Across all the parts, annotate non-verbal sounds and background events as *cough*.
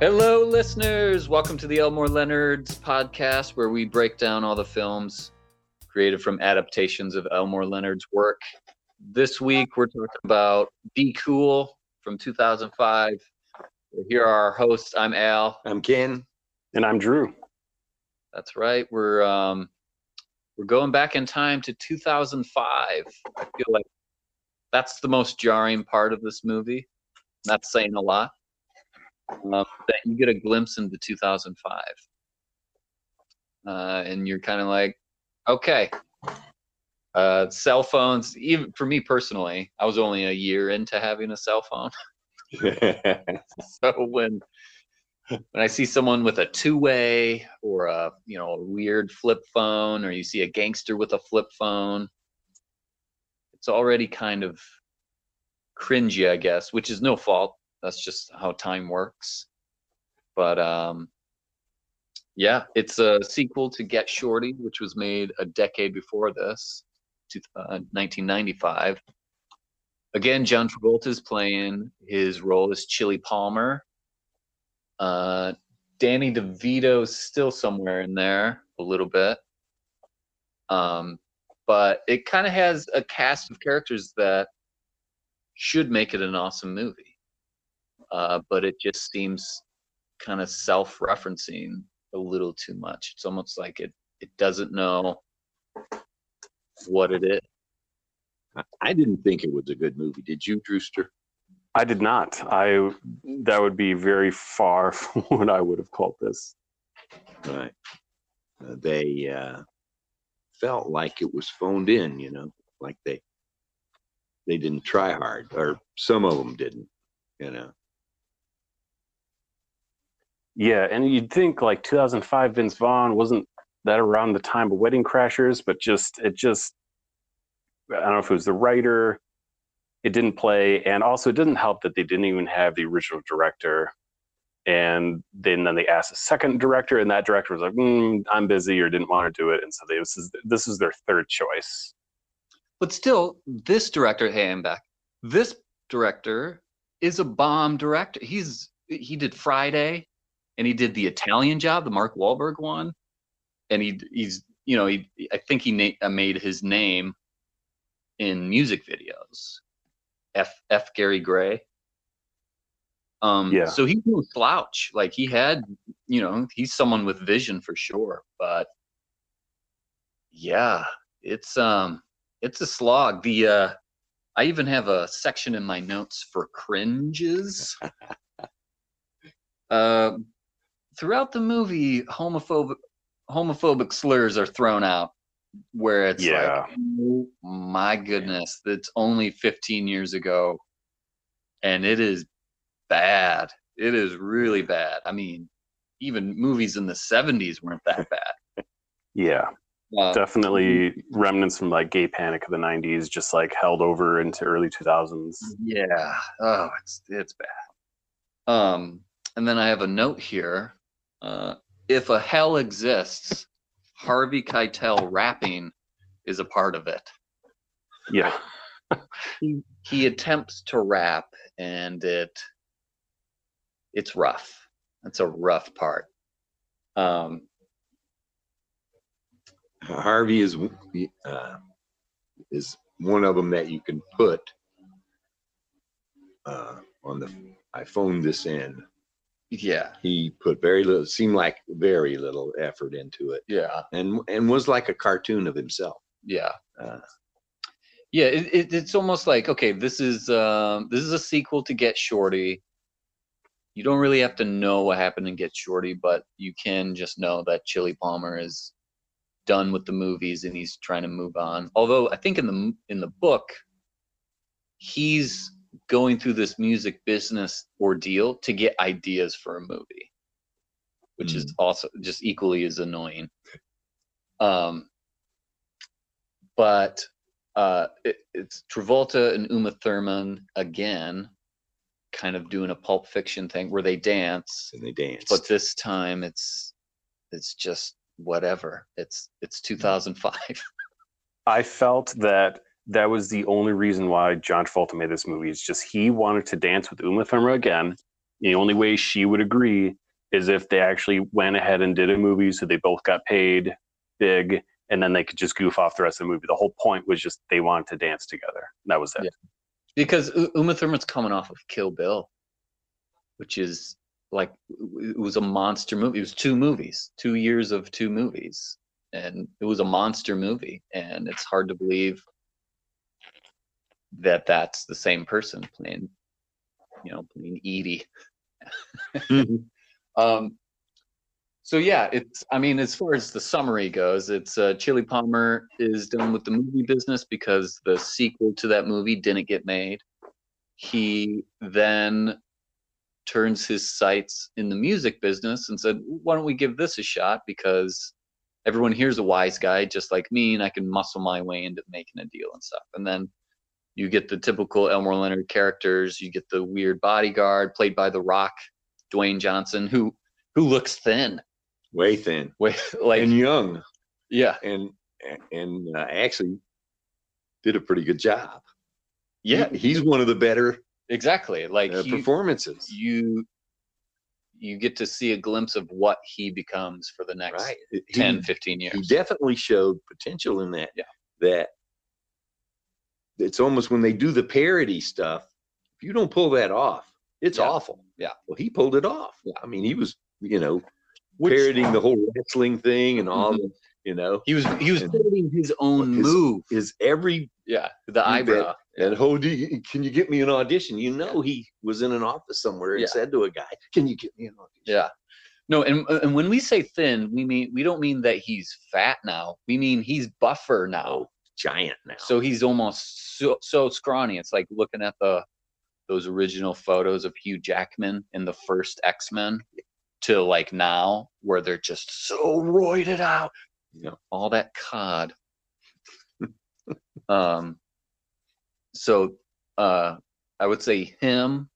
Hello, listeners. Welcome to the Elmore Leonerds podcast, where we break down all the films created from adaptations of Elmore Leonard's work. This week, we're talking about Be Cool from 2005. Here are our hosts. I'm Al. I'm Ken. And I'm Drew. That's right. We're um, we're going back in time to 2005. I feel like that's the most jarring part of this movie. Not saying a lot. Um, that you get a glimpse into 2005, uh, and you're kind of like, okay. Uh, cell phones, even for me personally, I was only a year into having a cell phone. *laughs* *laughs* so when when I see someone with a two-way or a you know a weird flip phone, or you see a gangster with a flip phone, it's already kind of cringy, I guess, which is no fault. That's just how time works. But um, yeah, it's a sequel to Get Shorty, which was made a decade before this, to, uh, 1995. Again, John Travolta is playing his role as Chili Palmer. Uh, Danny DeVito's still somewhere in there a little bit. Um, but it kind of has a cast of characters that should make it an awesome movie. Uh, but it just seems kind of self-referencing a little too much. It's almost like it it doesn't know what it is. I didn't think it was a good movie. Did you, Drewster? I did not. I that would be very far *laughs* from what I would have called this. Right. Uh, they uh, felt like it was phoned in, you know, like they they didn't try hard, or some of them didn't, you know. Yeah, and you'd think like 2005 Vince Vaughn wasn't that around the time of Wedding Crashers, but just it just I don't know if it was the writer, it didn't play, and also it didn't help that they didn't even have the original director, and then then they asked a second director, and that director was like, mm, "I'm busy" or didn't want to do it, and so they, this is this is their third choice. But still, this director, hey, I'm back. This director is a bomb director. He's he did Friday, and he did the Italian Job, the Mark Wahlberg one, and he he's you know he I think he na- made his name in music videos. F F Gary Gray. Um, Yeah. So he's no slouch. Like he had, you know, he's someone with vision for sure. But yeah, it's um, it's a slog. The uh, I even have a section in my notes for cringes. *laughs* uh, throughout the movie, homophobic homophobic slurs are thrown out, where it's Yeah. like, oh my goodness, that's only 15 years ago, and it is bad. It is really bad. I mean, even movies in the 70s weren't that *laughs* bad. Yeah, Uh, definitely remnants from like Gay Panic of the '90s, just like held over into early 2000s. Yeah. Oh, it's it's bad. Um, and then I have a note here. Uh, if a hell exists, Harvey Keitel rapping is a part of it. Yeah, *laughs* He he attempts to rap, and it it's rough. That's a rough part. Um, Harvey is uh, is one of them that you can put uh, on the. I phoned this in. Yeah, He put very little. Seemed like very little effort into it, yeah, and and was like a cartoon of himself. yeah. Uh, Yeah, it, it, it's almost like okay, this is um, this is a sequel to Get Shorty. You don't really have to know what happened in Get Shorty, but you can just know that Chili Palmer is done with the movies and he's trying to move on. Although I think in the in the book, he's going through this music business ordeal to get ideas for a movie, which is also just equally as annoying. Um, but uh, it, it's Travolta and Uma Thurman again, kind of doing a Pulp Fiction thing where they dance, and they dance, but this time it's it's just whatever. It's it's 2005. *laughs* I felt that that was the only reason why John Travolta made this movie. Is just he wanted to dance with Uma Thurman again, the only way she would agree is if they actually went ahead and did a movie so they both got paid big and then they could just goof off the rest of the movie. The whole point was just they wanted to dance together. That was it. Yeah. Because Uma Thurman's coming off of Kill Bill, which is like it was a monster movie. It was two movies, two years of two movies, and it was a monster movie. And it's hard to believe that that's the same person playing, you know, playing Edie. *laughs* um, so yeah, it's. I mean, as far as the summary goes, it's uh, Chili Palmer is done with the movie business because the sequel to that movie didn't get made. He then turns his sights in the music business and said, "Why don't we give this a shot? Because everyone here's a wise guy just like me, and I can muscle my way into making a deal and stuff." And then you get the typical Elmore Leonard characters. You get the weird bodyguard played by The Rock, Dwayne Johnson, who who looks thin, Way thin way like and young, yeah, and and uh, actually did a pretty good job. yeah, He- he's one of the better exactly. Like uh, he- performances. you you get to see a glimpse of what he becomes for the next Right. He- 10 15 years he definitely showed potential in that. Yeah. That it's almost when they do the parody stuff, if you don't pull that off, it's Yeah. awful. Yeah. Well, he pulled it off. Yeah. I mean, he was, you know, Which- parodying the whole wrestling thing and all Mhm. the, you know, he was he was putting his own His- move his every yeah the eyebrow and oh, you, can you get me an audition? You know, he was in an office somewhere and Yeah. said to a guy, "Can you get me an audition?" yeah no and and when we say thin we mean we don't mean that he's fat now we mean he's buffer now giant now. so he's almost so, so scrawny it's like looking at the those original photos of hugh jackman in the first x-men to like now where they're just so roided out Yeah. all that cod *laughs* um so uh i would say him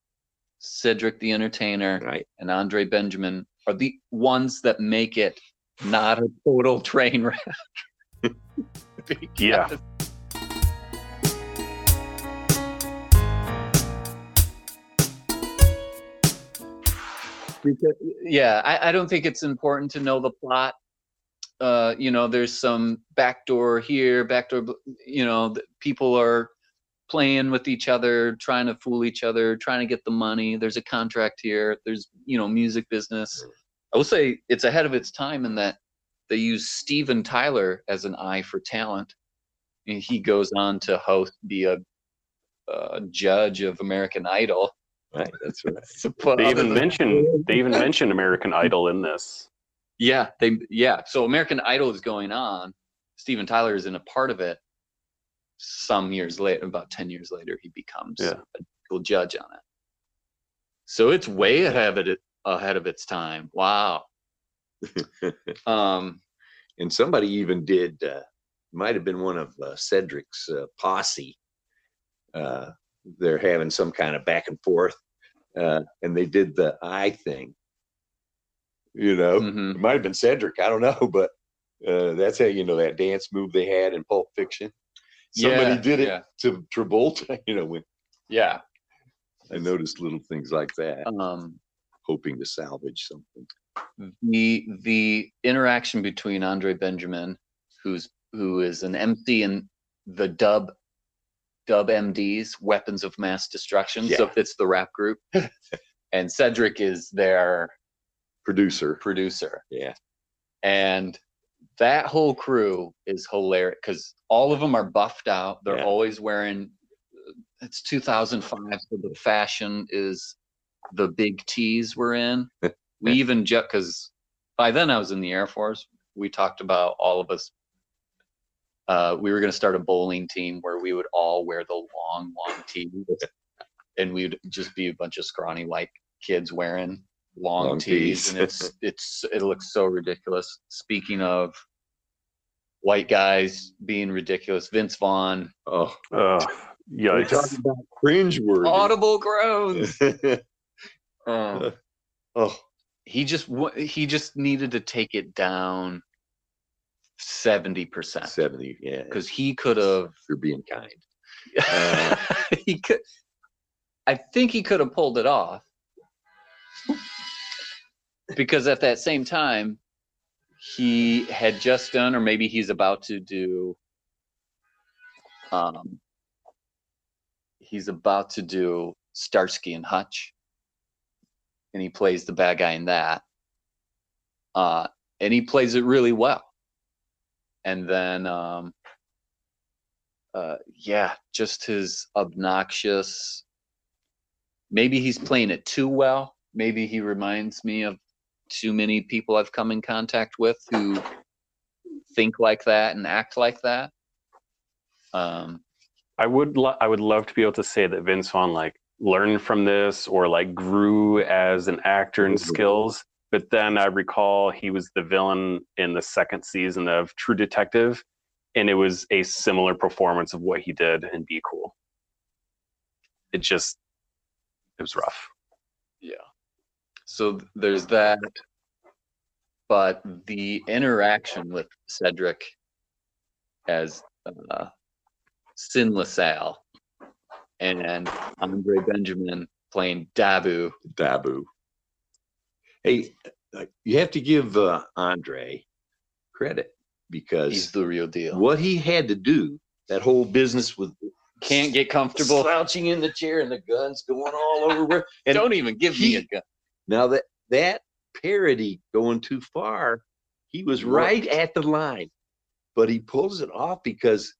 cedric the entertainer right. and andre benjamin are the ones that make it not a total train wreck Yeah. Because- because yeah I, I don't think it's important to know the plot. Uh you know there's some backdoor here backdoor you know people are playing with each other trying to fool each other trying to get the money. There's a contract here. There's you know music business. I will say it's ahead of its time in that they use steven tyler as an eye for talent and he goes on to host be a, uh judge of american idol Right. That's right. They even mentioned they even *laughs* mentioned American Idol in this. Yeah, they yeah. So American Idol is going on. Steven Tyler is in a part of it. Some years later, about ten years later, he becomes Yeah. a judge on it. So it's way ahead of it ahead of its time. Wow. *laughs* Um. and somebody even did uh, might have been one of uh, cedric's uh, posse uh, they're having some kind of back and forth uh, and they did the eye thing you know mhm. it might have been cedric i don't know but uh, that's how you know that dance move they had in pulp fiction somebody Yeah, did it yeah. to travolta *laughs* you know when Yeah. i noticed little things like that Um. hoping to salvage something the the interaction between Andre Benjamin, who's who is an MC in the Dub Dub MDs, Weapons of Mass Destruction. So it's the rap group, *laughs* and Cedric is their producer producer, yeah and that whole crew is hilarious because all of them are buffed out. They're Yeah. always wearing. It's 2005, so the fashion is the big tees we're in. *laughs* we even just because by then I was in the Air Force. We talked about all of us. Uh, we were going to start a bowling team where we would all wear the long, long tees, *laughs* and we'd just be a bunch of scrawny white kids wearing long, Long tees, tees. and it's *laughs* it's it looks so ridiculous. Speaking of white guys being ridiculous, Vince Vaughn, oh *laughs* Oh, we're yikes. talking about cringe worthy audible groans. Um, oh he just he just needed to take it down 70% 70 yeah because he could have you're being kind *laughs* Uh. he could i think he could have pulled it off because at that same time, he had just done, or maybe he's about to do. Um, he's about to do Starsky and Hutch, and he plays the bad guy in that. Uh, and he plays it really well. And then, um, uh, yeah, just his obnoxious. Maybe he's playing it too well. Maybe he reminds me of too many people I've come in contact with who think like that and act like that. Um, I would lo- I would love to be able to say that Vince Vaughn like learned from this or like grew as an actor and skills. But then I recall he was the villain in the second season of True Detective, and it was a similar performance of what he did in Be Cool. It just it was rough. Yeah. So there's that. But the interaction with Cedric as uh, Sin LaSalle and Andre Benjamin playing Dabu. Dabu. Hey, you have to give uh, Andre credit because He's the real deal. what he had to do, that whole business with Can't get comfortable. slouching in the chair and the guns going all over. Where, *laughs* and Don't even give me a gun. now that that parody going too far, he was right at the line, but he pulls it off because.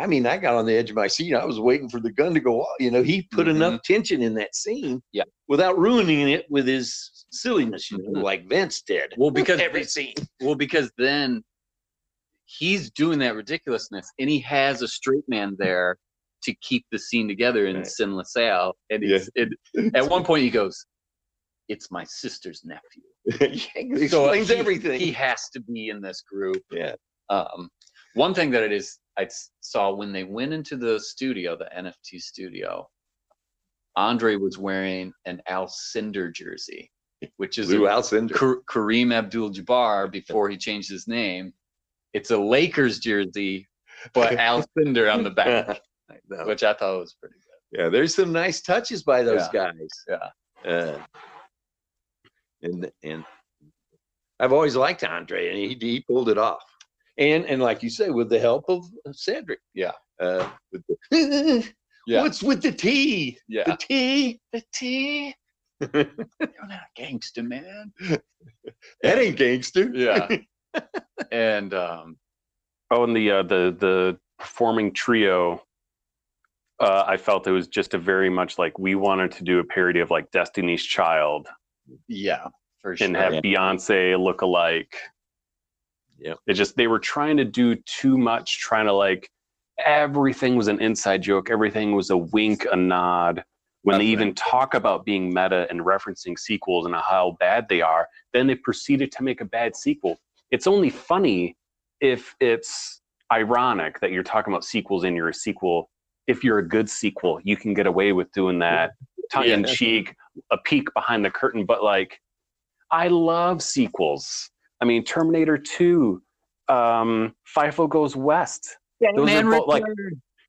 I mean, I got on the edge of my seat. I was waiting for the gun to go off. You know, he put enough tension in that scene, Yeah. without ruining it with his silliness, you know, Mhm. like Vince did. Well, *laughs* because every scene. Well, because then he's doing that ridiculousness, and he has a straight man there to keep the scene together in Right. Sin LaSalle. And Yeah. it, at one point, he goes, "It's my sister's nephew." *laughs* he So explains he- everything. He has to be in this group. yeah. Um, one thing that it is, I saw when they went into the studio, the NFT studio. Andre was wearing an Al Cinder jersey, which is Lew a Alcindor. Kar- Kareem Abdul-Jabbar before he changed his name. It's a Lakers jersey, but Al *laughs* Cinder on the back, *laughs* I which I thought was pretty good. Yeah, there's some nice touches by those guys. Yeah. Uh, and and I've always liked Andre, and he he pulled it off. And and like you say, with the help of Cedric. Yeah. Uh, with the, *laughs* Yeah. What's with the T? Yeah, The T. the T. *laughs* You're not a gangster, man. *laughs* That ain't gangster. Yeah, and um, Oh, and the uh, the the performing trio. Uh, I felt it was just a very much like we wanted to do a parody of like Destiny's Child yeah, for sure. and have Yeah. Beyonce look alike. Yep. It just they were trying to do too much, trying to like everything was an inside joke, everything was a wink, a nod. When they even talk about being meta and referencing sequels and how bad they are, then they proceeded to make a bad sequel. It's only funny if it's ironic that you're talking about sequels and you're a sequel. If you're a good sequel, you can get away with doing that tongue in cheek, a peek behind the curtain. But like, I love sequels. I mean, Terminator 2, um, Fievel Goes West. Those are both, like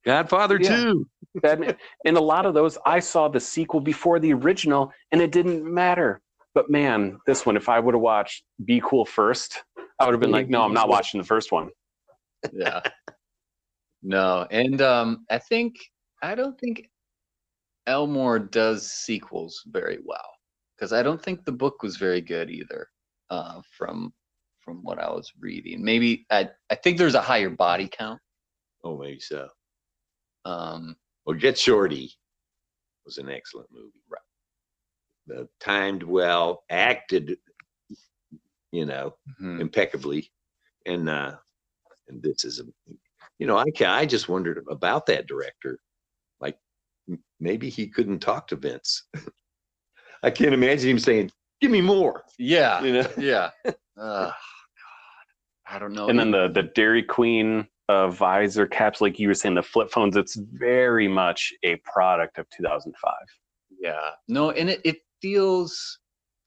Godfather Yeah. too. Batman. and a lot of those, I saw the sequel before the original, and it didn't matter. But man, this one, if I would have watched Be Cool first, I would have been like, no, I'm not watching the first one. yeah. No, and um, I think I don't think Elmore does sequels very well because I don't think the book was very good either. Uh, from from what I was reading, maybe I I think there's a higher body count. Oh, maybe so. Um, Well, Get Shorty was an excellent movie. Right. The timed well, acted, you know, hmm, impeccably, and uh, and this is a, you know, I I just wondered about that director, like maybe he couldn't talk to Vince. *laughs* I can't imagine him saying, "Give me more," yeah, you know. yeah. *laughs* Uh, God, I don't know. And then the the Dairy Queen uh, visor caps, like you were saying, the flip phones. It's very much a product of 2005. Yeah. No, and it, it feels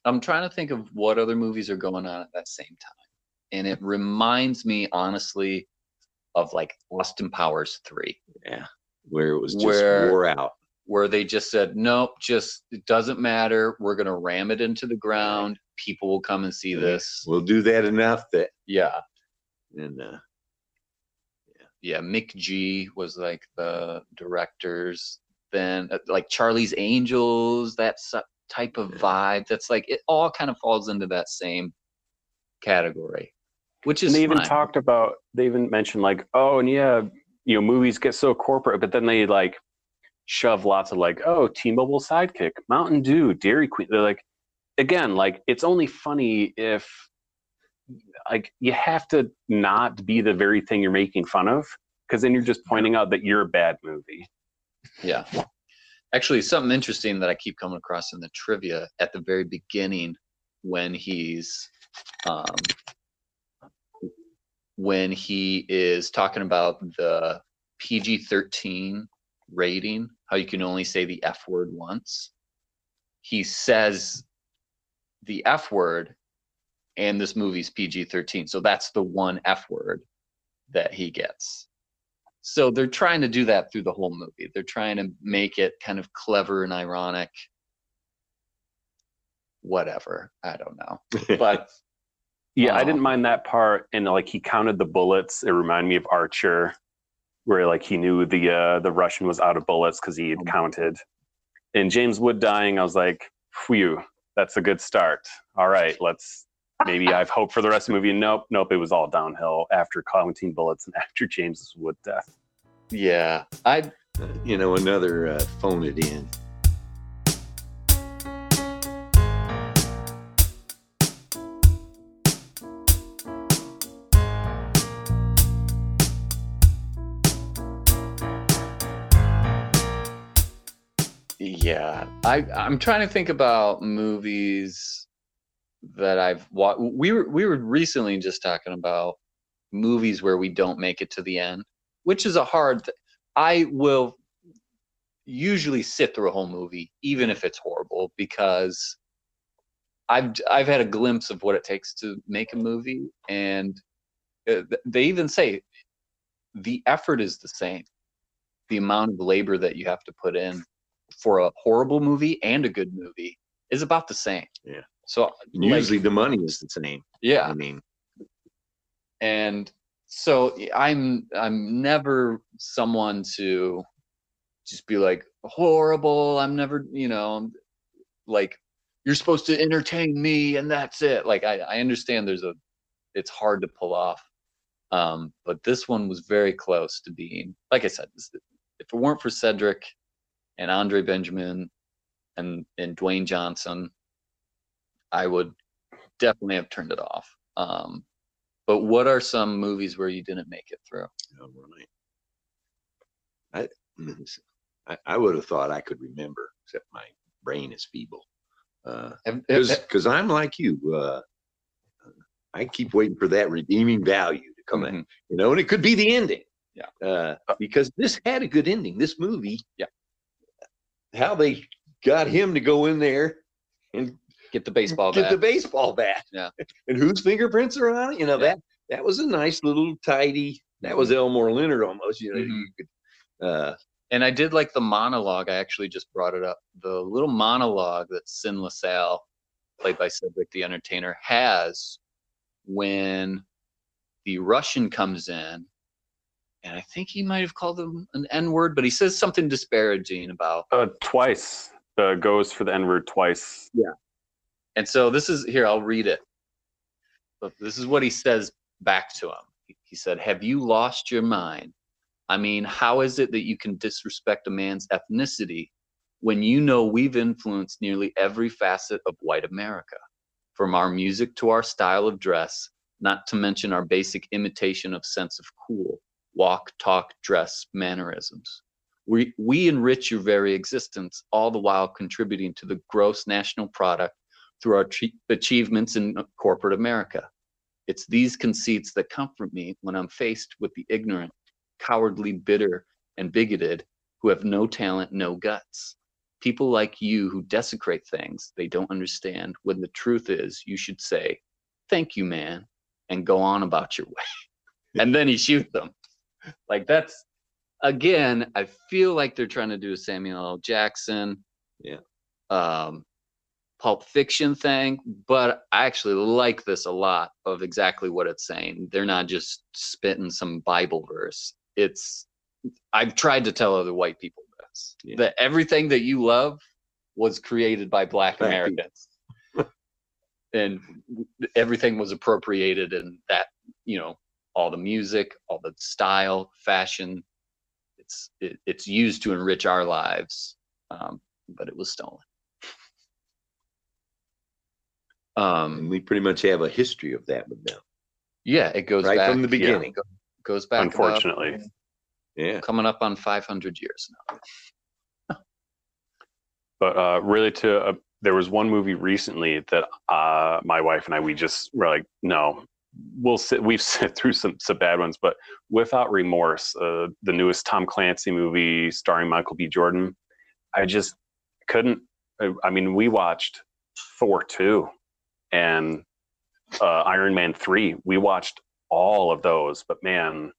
I'm trying to think of what other movies are going on at that same time. And it reminds me honestly of like Austin Powers 3. Yeah, where it was just Where- wore out. where they just said, nope, just it doesn't matter. We're gonna ram it into the ground. People will come and see this. We'll do that enough that, Yeah, and, uh, yeah. McG was like the directors. Then uh, like Charlie's Angels, that su- type of Yeah. vibe. That's like it all kind of falls into that same category, which is and they even fine. talked about they even mentioned like oh and yeah you know movies get so corporate but then they like shove lots of like oh t-mobile sidekick mountain dew dairy queen they're like again like it's only funny if like you have to not be the very thing you're making fun of because then you're just pointing out that you're a bad movie Yeah. Actually, something interesting that I keep coming across in the trivia at the very beginning when he's um, when he is talking about the PG 13 rating, how you can only say the F word once. He says the F word, and this movie's PG 13. So that's the one F word that he gets. So they're trying to do that through the whole movie. They're trying to make it kind of clever and ironic. Whatever. I don't know. *laughs* But Yeah, I Um, didn't mind that part. And like he counted the bullets. It reminded me of Archer, where like he knew the uh, the Russian was out of bullets because he had counted. And James Wood dying, I was like, phew, that's a good start. All right, let's maybe I've hope for the rest of the movie. Nope, nope, it was all downhill after counting bullets and *laughs* after James's Wood death. yeah, I you know, another uh, phone it in. Yeah, I I'm trying to think about movies that I've watched. We were we were recently just talking about movies where we don't make it to the end, which is a hard. Th- I will usually sit through a whole movie, even if it's horrible, because I've I've had a glimpse of what it takes to make a movie, and uh, they even say the effort is the same. The amount of labor that you have to put in for a horrible movie and a good movie is about the same. Yeah. So like, Usually the money is the same. yeah, I mean, and so i'm i'm never someone to just be like horrible i'm never you know like you're supposed to entertain me and that's it like i, I understand there's a it's hard to pull off um but this one was very close to being like i said if it weren't for cedric and andre benjamin and and dwayne johnson i would definitely have turned it off um but what are some movies where you didn't make it through? all right. I, *clears throat* I, I would have thought I could remember, except my brain is feeble. Uh, because because I'm like you. Uh, I keep waiting for that redeeming value to come in, Mhm. you know, and it could be the ending. Yeah. Uh, because this had a good ending. This movie. Yeah. How they got him to go in there and Get the baseball bat. get bat. the baseball bat. Yeah. *laughs* And whose fingerprints are on it? You know Yeah. that that was a nice little tidy. That was Elmore Leonard almost. You know, Mhm. you could. Uh, and I did like the monologue. I actually just brought it up. The little monologue that Sin LaSalle, played by Cedric the Entertainer, has when the Russian comes in, and I think he might have called him an N word, but he says something disparaging about Uh, twice uh, goes for the N word twice. Yeah. And so this is here, I'll read it. But this is what he says back to him. He- He said, Have you lost your mind? I mean, how is it that you can disrespect a man's ethnicity when you know we've influenced nearly every facet of white America? From our music to our style of dress, not to mention our basic imitation of sense of cool, walk, talk, dress, mannerisms. We, we enrich your very existence, all the while contributing to the gross national product through our achievements in uh, corporate America. It's these conceits that comfort me when I'm faced with the ignorant, cowardly, bitter, and bigoted who have no talent, no guts. People like you who desecrate things they don't understand when the truth is you should say, Thank you, man, and go on about your way. *laughs* and then he shoots them. *laughs* Like that's again, I feel like they're trying to do a Samuel L. Jackson, Yeah. um, Pulp Fiction thing, but I actually like this a lot of exactly what it's saying. They're not just spitting some Bible verse. It's I've tried to tell other white people this Yeah. that everything that you love was created by Black Black Americans, *laughs* and everything was appropriated, and that you know all the music, all the style, fashion, it's it, it's used to enrich our lives, um, but it was stolen. *laughs* And Um, we pretty much have a history of that with them. yeah, it goes Right back from the yeah, beginning. go- goes back. about, Unfortunately. Yeah. coming up on 500 years now. *laughs* But uh, really, to uh, there was one movie recently that uh, my wife and I we just were like, no, we'll sit. We've *laughs* sit through some some bad ones, but without remorse, uh, the newest Tom Clancy movie starring Michael B. Jordan, I just couldn't. I, I mean, we watched Thor two and uh, Iron Man three. We watched all of those, but man,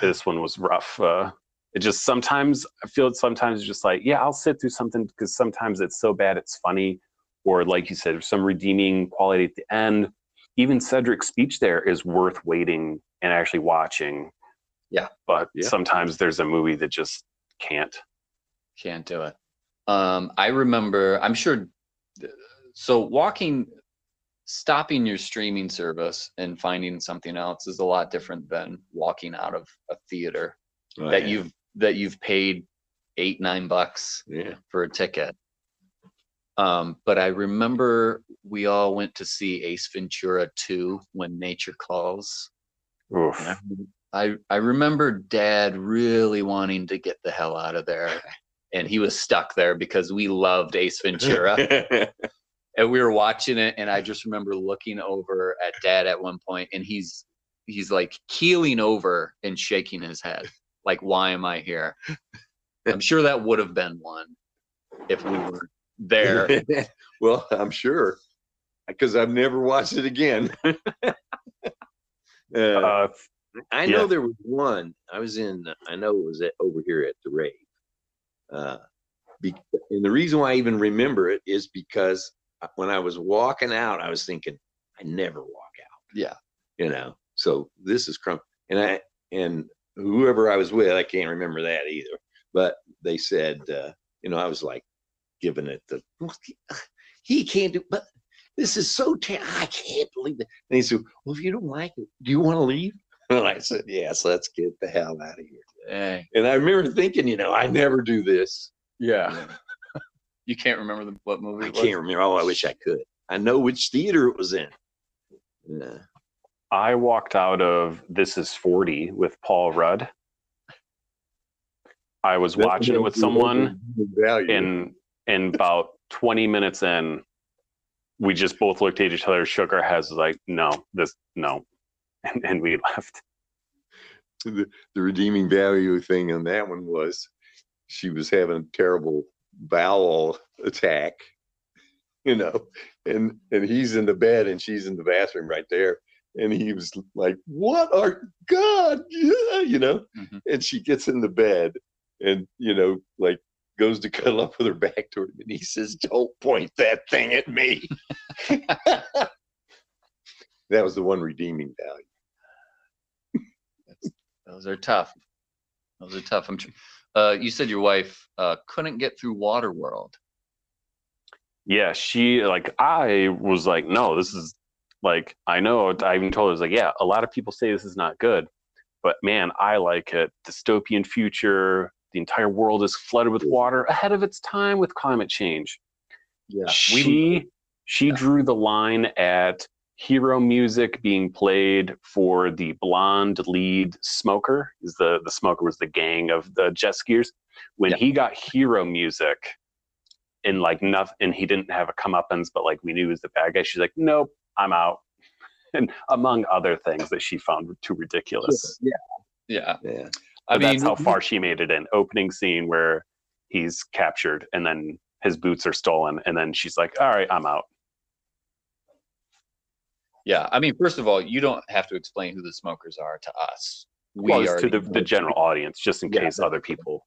this one was rough. Uh, it just sometimes I feel sometimes just like, yeah, I'll sit through something because sometimes it's so bad it's funny. Or like you said, some redeeming quality at the end. Even Cedric's speech there is worth waiting and actually watching. Yeah. But Yeah. sometimes there's a movie that just can't. Can't do it. Um, I remember, I'm sure. So walking, stopping your streaming service and finding something else is a lot different than walking out of a theater Oh, that yeah. you've that you've paid eight nine bucks Yeah. for a ticket. Um, but I remember we all went to see Ace Ventura 2 when nature calls. Oof. I, I I remember dad really wanting to get the hell out of there. And he was stuck there because we loved Ace Ventura. *laughs* and we were watching it, and I just remember looking over at dad at one point, and he's he's like keeling over and shaking his head. Like, why am I here? I'm sure that would have been one if we were there. *laughs* well, I'm sure because I've never watched it again. *laughs* uh, Uh, I know yeah. there was one. I was in. I know it was at, over here at the rave. Uh, be, and the reason why I even remember it is because when I was walking out, I was thinking, I never walk out. Yeah. You know. So this is crump. And I and whoever I was with, I can't remember that either. But they said, uh, you know, I was like giving it the uh, he can't do. But this is so. Ter- I can't believe it. And he said, well, if you don't like it, do you want to leave? *laughs* And I said, yes, let's get the hell out of here. Hey, And I remember thinking, you know, I never do this. yeah. *laughs* You can't remember the, what movie I was? can't remember. Oh, I wish I could. I know which theater it was in. Yeah. I walked out of This Is 40 with Paul Rudd. I was watching it with someone. Value. and and *laughs* about 20 minutes in we just both looked at each other shook our heads like no this no *laughs* and, and we left the, the redeeming value thing on that one was she was having a terrible bowel attack, *laughs* you know, and and he's in the bed and she's in the bathroom right there. And he was like, What are God? Yeah, you know, Mhm. and she gets in the bed and you know, like goes to cuddle up with her back to him and he says, Don't point that thing at me. *laughs* that was the one redeeming value. Those are tough. Those are tough. I'm. Tr- uh, you said your wife uh, couldn't get through Waterworld. yeah she like i was like no this is like i know i even told her I was like yeah a lot of people say this is not good but man i like it dystopian future the entire world is flooded with water ahead of its time with climate change Yeah. she she Yeah. drew the line at hero music being played for the blonde lead smoker is the the smoker was the gang of the jet skiers when Yeah. he got hero music and like nothing and he didn't have a comeuppance but like we knew he was the bad guy she's like nope i'm out *laughs* and among other things that she found too ridiculous Yeah. Yeah, Yeah. I mean, that's how far she made it in opening scene where he's captured and then his boots are stolen and then she's like all right i'm out Yeah, I mean, first of all, you don't have to explain who the smokers are to us. we well, are to the, the general audience, just in Yeah. case other people.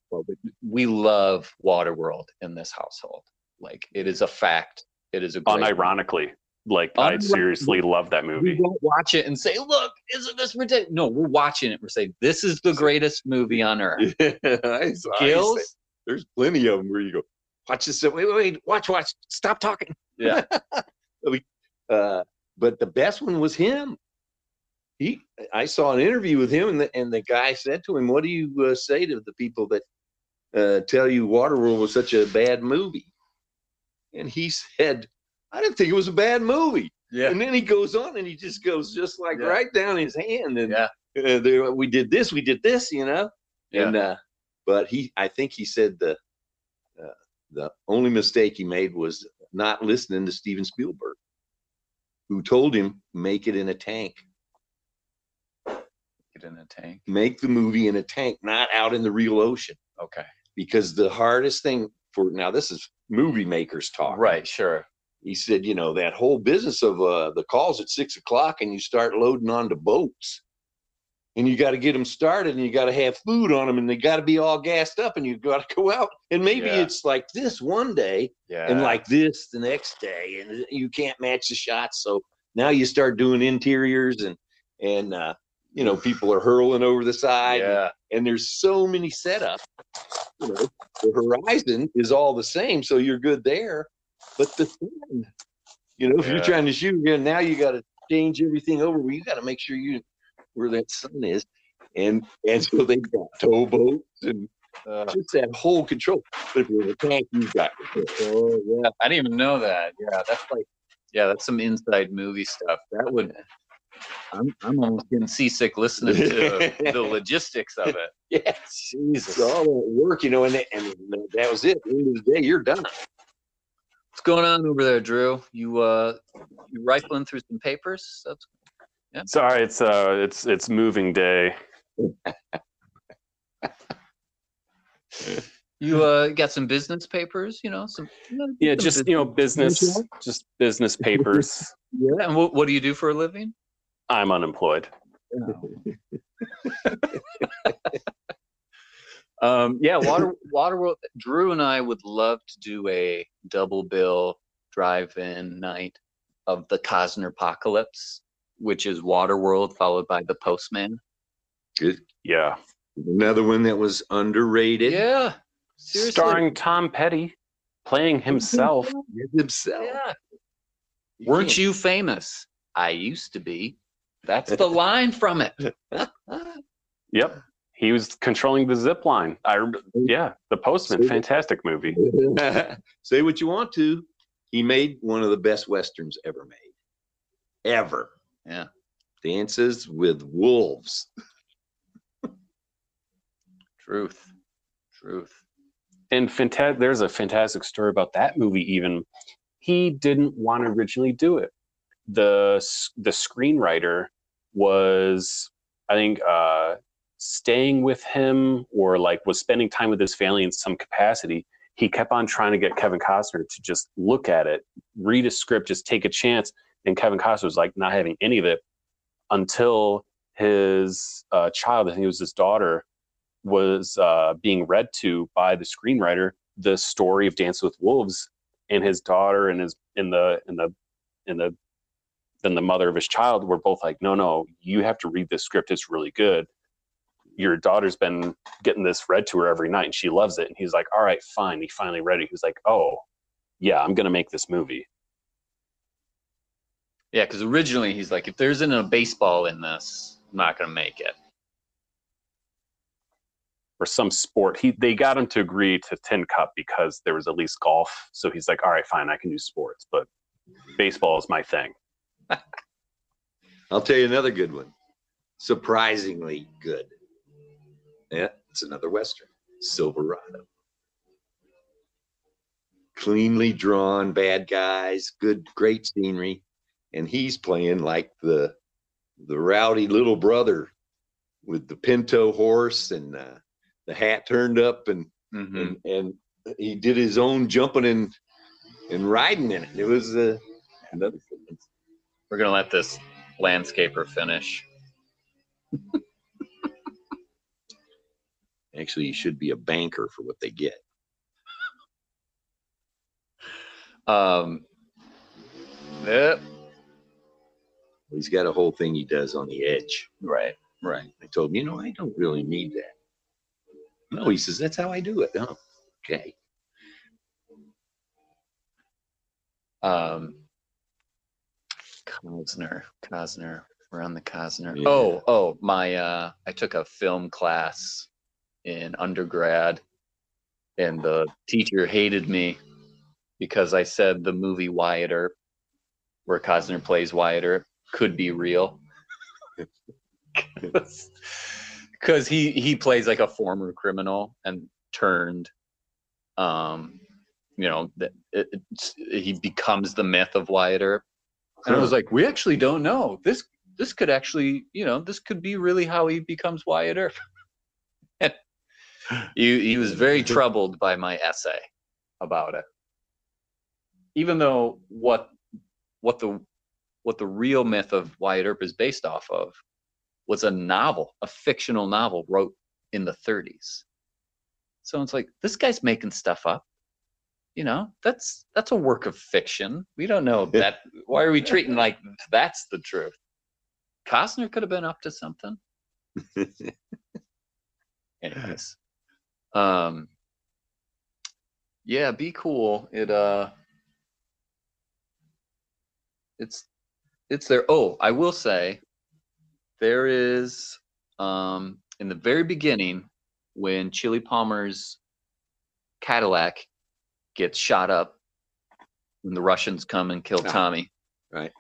we love Waterworld in this household. Like it is a fact. It is a great Unironically, like I Unironically. seriously love that movie. We don't watch it and say, "Look, isn't this ridiculous?" No, we're watching it. We're saying, "This is the greatest movie on *laughs* earth." I saw- I say- there's plenty of them where you go, watch this. Wait, wait, wait, watch, watch. Stop talking. Yeah. *laughs* uh, but the best one was him. He, I saw an interview with him, and the, and the guy said to him, "What do you uh, say to the people that uh, tell you Waterworld was such a bad movie?" And he said, "I didn't think it was a bad movie." yeah, And then he goes on, and he just goes just like Yeah. right down his hand, and yeah, uh, there, we did this, we did this, you know. Yeah. And uh, but he, I think he said the uh, the only mistake he made was not listening to Steven Spielberg, who told him make it in a tank, get in a tank. make the movie in a tank, not out in the real ocean, Okay, because the hardest thing for now this is movie makers talk. right, sure. He said, you know, that whole business of uh, the calls at six o'clock and you start loading onto boats. And you got to get them started and you got to have food on them and they got to be all gassed up and you got to *laughs* go out. And maybe Yeah. it's like this one day Yeah, and like this the next day and you can't match the shots. So now you start doing interiors and, and, uh, you know, people are hurling over the side yeah, and there's so many setups. You know, the horizon is all the same, so you're good there. But the sun, you know, if you're trying to shoot again, now you got to change everything over. Well, you got to make sure you where that sun is, and and so they got towboats and Uh, just that whole control. But if you're a tank, you've got control. oh yeah, I didn't even know that. Yeah, that's like, yeah, that's some inside movie stuff. That would. I'm I'm almost getting *laughs* seasick listening to the logistics of it. *laughs* Yeah, Jesus. it's all that work, you know, and, that- and that was it. At the end of the day, you're done. What's going on over there, Drew? You uh, you rifling through some papers? That's yeah. Sorry, it's uh, it's it's moving day. you uh got some business papers, you know, some you know, Yeah, some just you know, business, just business papers. Yeah, and what what do you do for a living? I'm unemployed. *laughs* Um, yeah, *laughs* Water Waterworld. Drew and I would love to do a double bill drive-in night of the Costner Apocalypse, which is Waterworld followed by The Postman. Good. Yeah, Another one that was underrated. Yeah, seriously. starring Tom Petty, playing *laughs* himself. himself. Yeah. Weren't you famous? I used to be. That's *laughs* the line from it. Yep, he was controlling the zip line. I yeah, The Postman, fantastic movie. *laughs* Say what you want to. He made one of the best westerns ever made. Ever. Yeah. Dances with Wolves. *laughs* Truth. Truth. And fanta- there's a fantastic story about that movie. Even he didn't want to originally do it. The the screenwriter was, I think, uh, staying with him or like was spending time with his family in some capacity. He kept on trying to get Kevin Costner to just look at it, read a script, just take a chance. And Kevin Costner was like not having any of it until his uh, child, I think it was his daughter, was uh, being read to by the screenwriter the story of Dance with Wolves, and his daughter and his in the in the in the then the mother of his child were both like, no, no, you have to read this script. It's really good. Your daughter's been getting this read to her every night, and she loves it. And he's like, all right, fine. He finally read it. He was like, oh, yeah, I'm gonna make this movie. Yeah, because originally he's like, if there isn't a baseball in this, I'm not gonna make it. or some sport. He they got him to agree to Tin Cup because there was at least golf. So he's like, all right, fine, I can do sports, but baseball is my thing. *laughs* I'll tell you another good one. Surprisingly good. Yeah, it's another Western. Silverado. Cleanly drawn, bad guys, good, great scenery. And he's playing like the the rowdy little brother with the pinto horse and uh, the hat turned up and Mhm. and and he did his own jumping and and riding in it. It was uh, another. We're gonna let this landscaper finish. Actually, he should be a banker for what they get. *laughs* Um, yeah, He's got a whole thing he does on the edge. right, right. I told him, you know, I don't really need that. No, he says, that's how I do it. Oh, okay. Um, Costner, Costner, we're on the Costner. Yeah. Oh, oh, my, uh, I took a film class in undergrad and the teacher hated me because I said the movie Wyatt Earp, where Costner plays Wyatt Earp, could be real. *laughs* Because he, he plays like a former criminal and turned, um, you know, it, it's, he becomes the myth of Wyatt Earp. And I was like, we actually don't know. This this could actually, you know, this could be really how he becomes Wyatt Earp. He, he was very troubled by my essay about it. Even though what what the what the real myth of Wyatt Earp is based off of was a novel, a fictional novel wrote in the 30s. So it's like this guy's making stuff up. You know, that's that's a work of fiction. We don't know that. Why are we treating like that's the truth? Costner could have been up to something. *laughs* Anyways, um, yeah, be cool. It uh, it's it's there. Oh, I will say, there is um in the very beginning when Chili Palmer's Cadillac gets shot up when the Russians come and kill Ah, Tommy. right.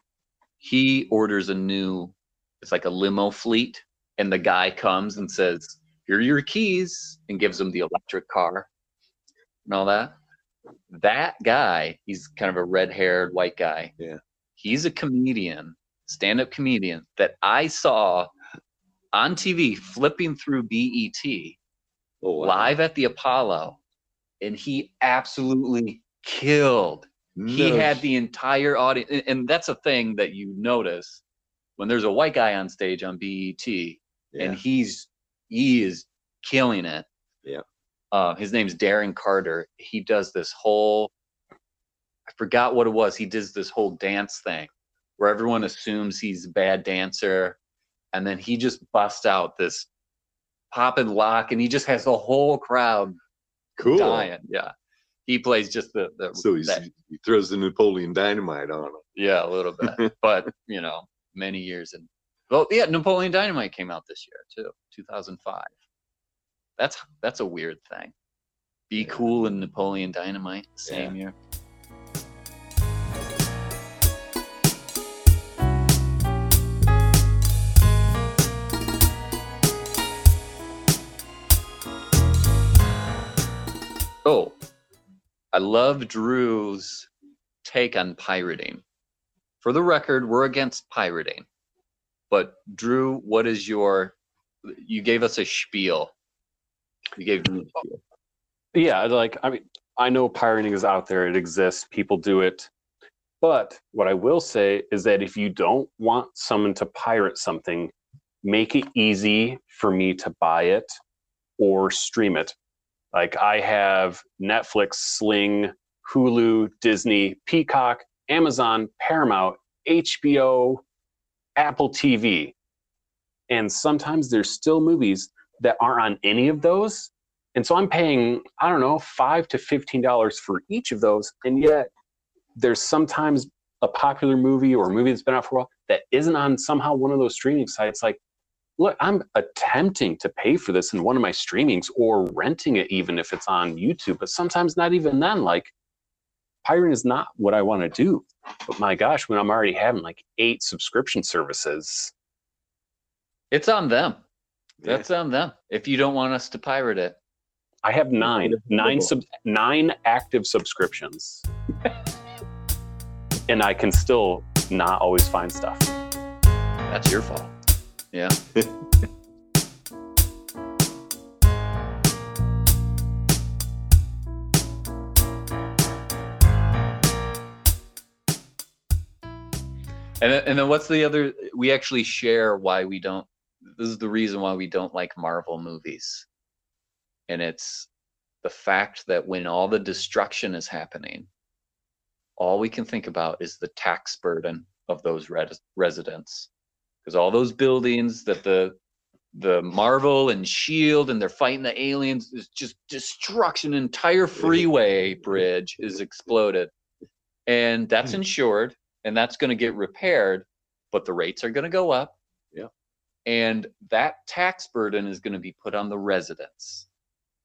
He orders a new, it's like a limo fleet, and the guy comes and says, Here are your keys, and gives him the electric car and all that. That guy, he's kind of a red haired white guy. Yeah. He's a comedian, stand up comedian that I saw on TV flipping through BET Oh, wow. live at the Apollo, and he absolutely killed. He had the entire audience, and- and that's a thing that you notice when there's a white guy on stage on BET, yeah. and he's he is killing it. Yeah. Uh, his name's Darren Carter. He does this whole I forgot what it was. He does this whole dance thing where everyone assumes he's a bad dancer, and then he just busts out this pop and lock, and he just has the whole crowd cool. dying. Yeah. He plays just the, the So he's, that- he throws the Napoleon dynamite on him. yeah, a little bit. *laughs* but you know, many years and well, yeah, Napoleon Dynamite came out this year too, 2005. That's that's a weird thing. Be Yeah. cool and Napoleon Dynamite same year. Oh, I love Drew's take on pirating. For the record, we're against pirating. But Drew, what is your? You gave us a spiel. You gave spiel. Yeah, like I mean, I know pirating is out there; it exists. People do it. But what I will say is that if you don't want someone to pirate something, make it easy for me to buy it or stream it. Like I have Netflix, Sling, Hulu, Disney, Peacock, Amazon, Paramount, HBO, Apple TV. And sometimes there's still movies that aren't on any of those. And so I'm paying, I don't know, five to fifteen dollars for each of those. And yet there's sometimes a popular movie or a movie that's been out for a while that isn't on somehow one of those streaming sites. Like, look, I'm attempting to pay for this in one of my streamings or renting it even if it's on YouTube, but sometimes not even then. Like pirating is not what I want to do. But my gosh, when I'm already having like eight subscription services, It's on them. Yeah. That's on them. If you don't want us to pirate it, I have nine, nine sub, nine active subscriptions, *laughs* and I can still not always find stuff. that's your fault. Yeah. *laughs* And then, and then what's the other? We actually share why we don't. This is the reason why we don't like Marvel movies. and it's the fact that when all the destruction is happening, all we can think about is the tax burden of those res- residents, because all those buildings that the the Marvel and Shield and they're fighting the aliens is just destruction. Entire freeway bridge is exploded, and that's Hmm. insured, and that's going to get repaired, but the rates are going to go up. Yeah. and that tax burden is going to be put on the residents,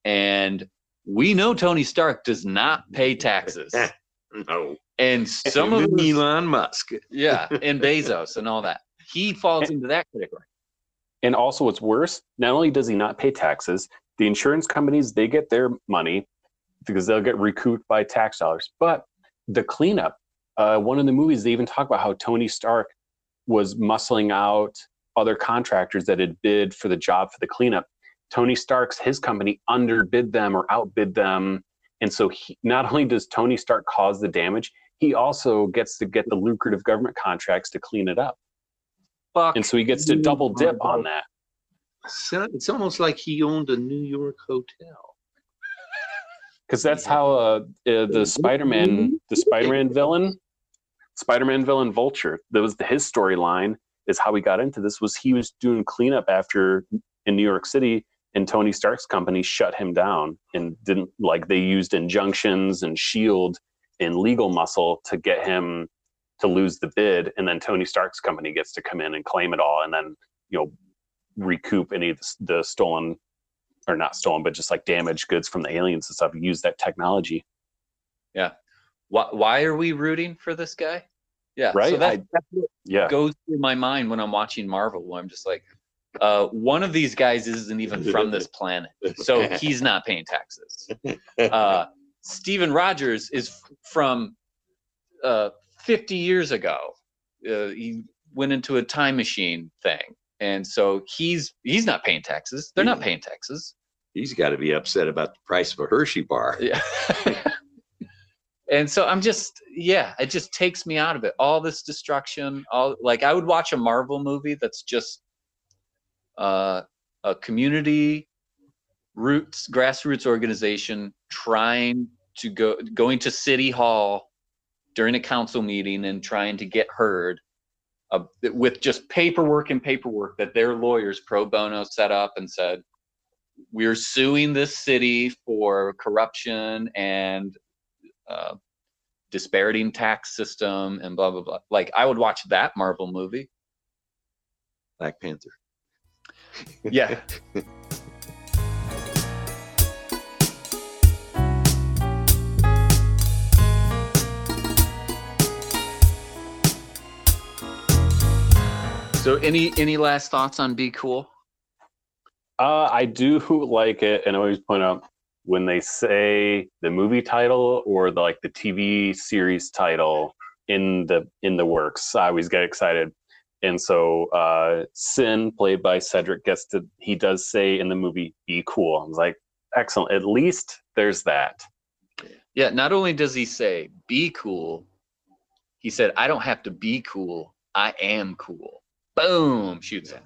and we know Tony Stark does not pay taxes, *laughs* No. and some of those- Elon Musk. yeah, *laughs* and Bezos and all that. He falls into that category. And also, what's worse, not only does he not pay taxes, the insurance companies they get their money because they'll get recouped by tax dollars. But the cleanup, uh, one of the movies they even talk about how Tony Stark was muscling out other contractors that had bid for the job for the cleanup. Tony Stark's his company underbid them or outbid them, and so he, not only does Tony Stark cause the damage, he also gets to get the lucrative government contracts to clean it up, Fuck. and so he gets to double dip on that. So it's almost like he owned a New York hotel. because that's how uh, uh, the Spider-Man, the Spider-Man villain, Spider-Man villain Vulture. That was his storyline. Is how we got into this. Was he was doing cleanup after in New York City, and Tony Stark's company shut him down and didn't like they used injunctions and Shield and legal muscle to get him to lose the bid, and then Tony Stark's company gets to come in and claim it all, and then you know recoup any of the, the stolen or not stolen, but just like damaged goods from the aliens and stuff. Use that technology, Yeah. Why, why are we rooting for this guy? Yeah. So Right? that, I- that's what yeah. goes through my mind when I'm watching Marvel. Where I'm just like, uh, one of these guys isn't even from this planet, so he's not paying taxes. *laughs* Uh, Steven Rogers is from uh, 50 years ago. Uh, he went into a time machine thing, and so he's he's not paying taxes. They're not paying taxes. He's got to be upset about the price of a Hershey bar. Yeah. *laughs* and so I'm just, yeah, it just takes me out of it. All this destruction, all like I would watch a Marvel movie that's just uh, a community roots, grassroots organization trying to go, going to City Hall during a council meeting and trying to get heard uh, with just paperwork and paperwork that their lawyers pro bono set up and said, we're suing this city for corruption and uh, disparity tax system and blah blah blah. Like I would watch that Marvel movie. Black Panther. *laughs* Yeah. so any any last thoughts on Be Cool? Uh, I do *laughs* like it, and I always point out when they say the movie title or the like the TV series title in the in the works. I always get excited, and so uh, Sin, played by Cedric, gets to he does say in the movie "Be cool." I was like, excellent. At least there's that. Yeah, not only does he say be cool, he said, I don't have to be cool. I am cool. Boom, shoots him.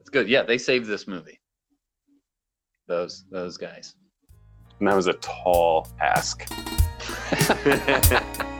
It's good. Yeah, they saved this movie. Those those guys. And that was a tall ask. *laughs*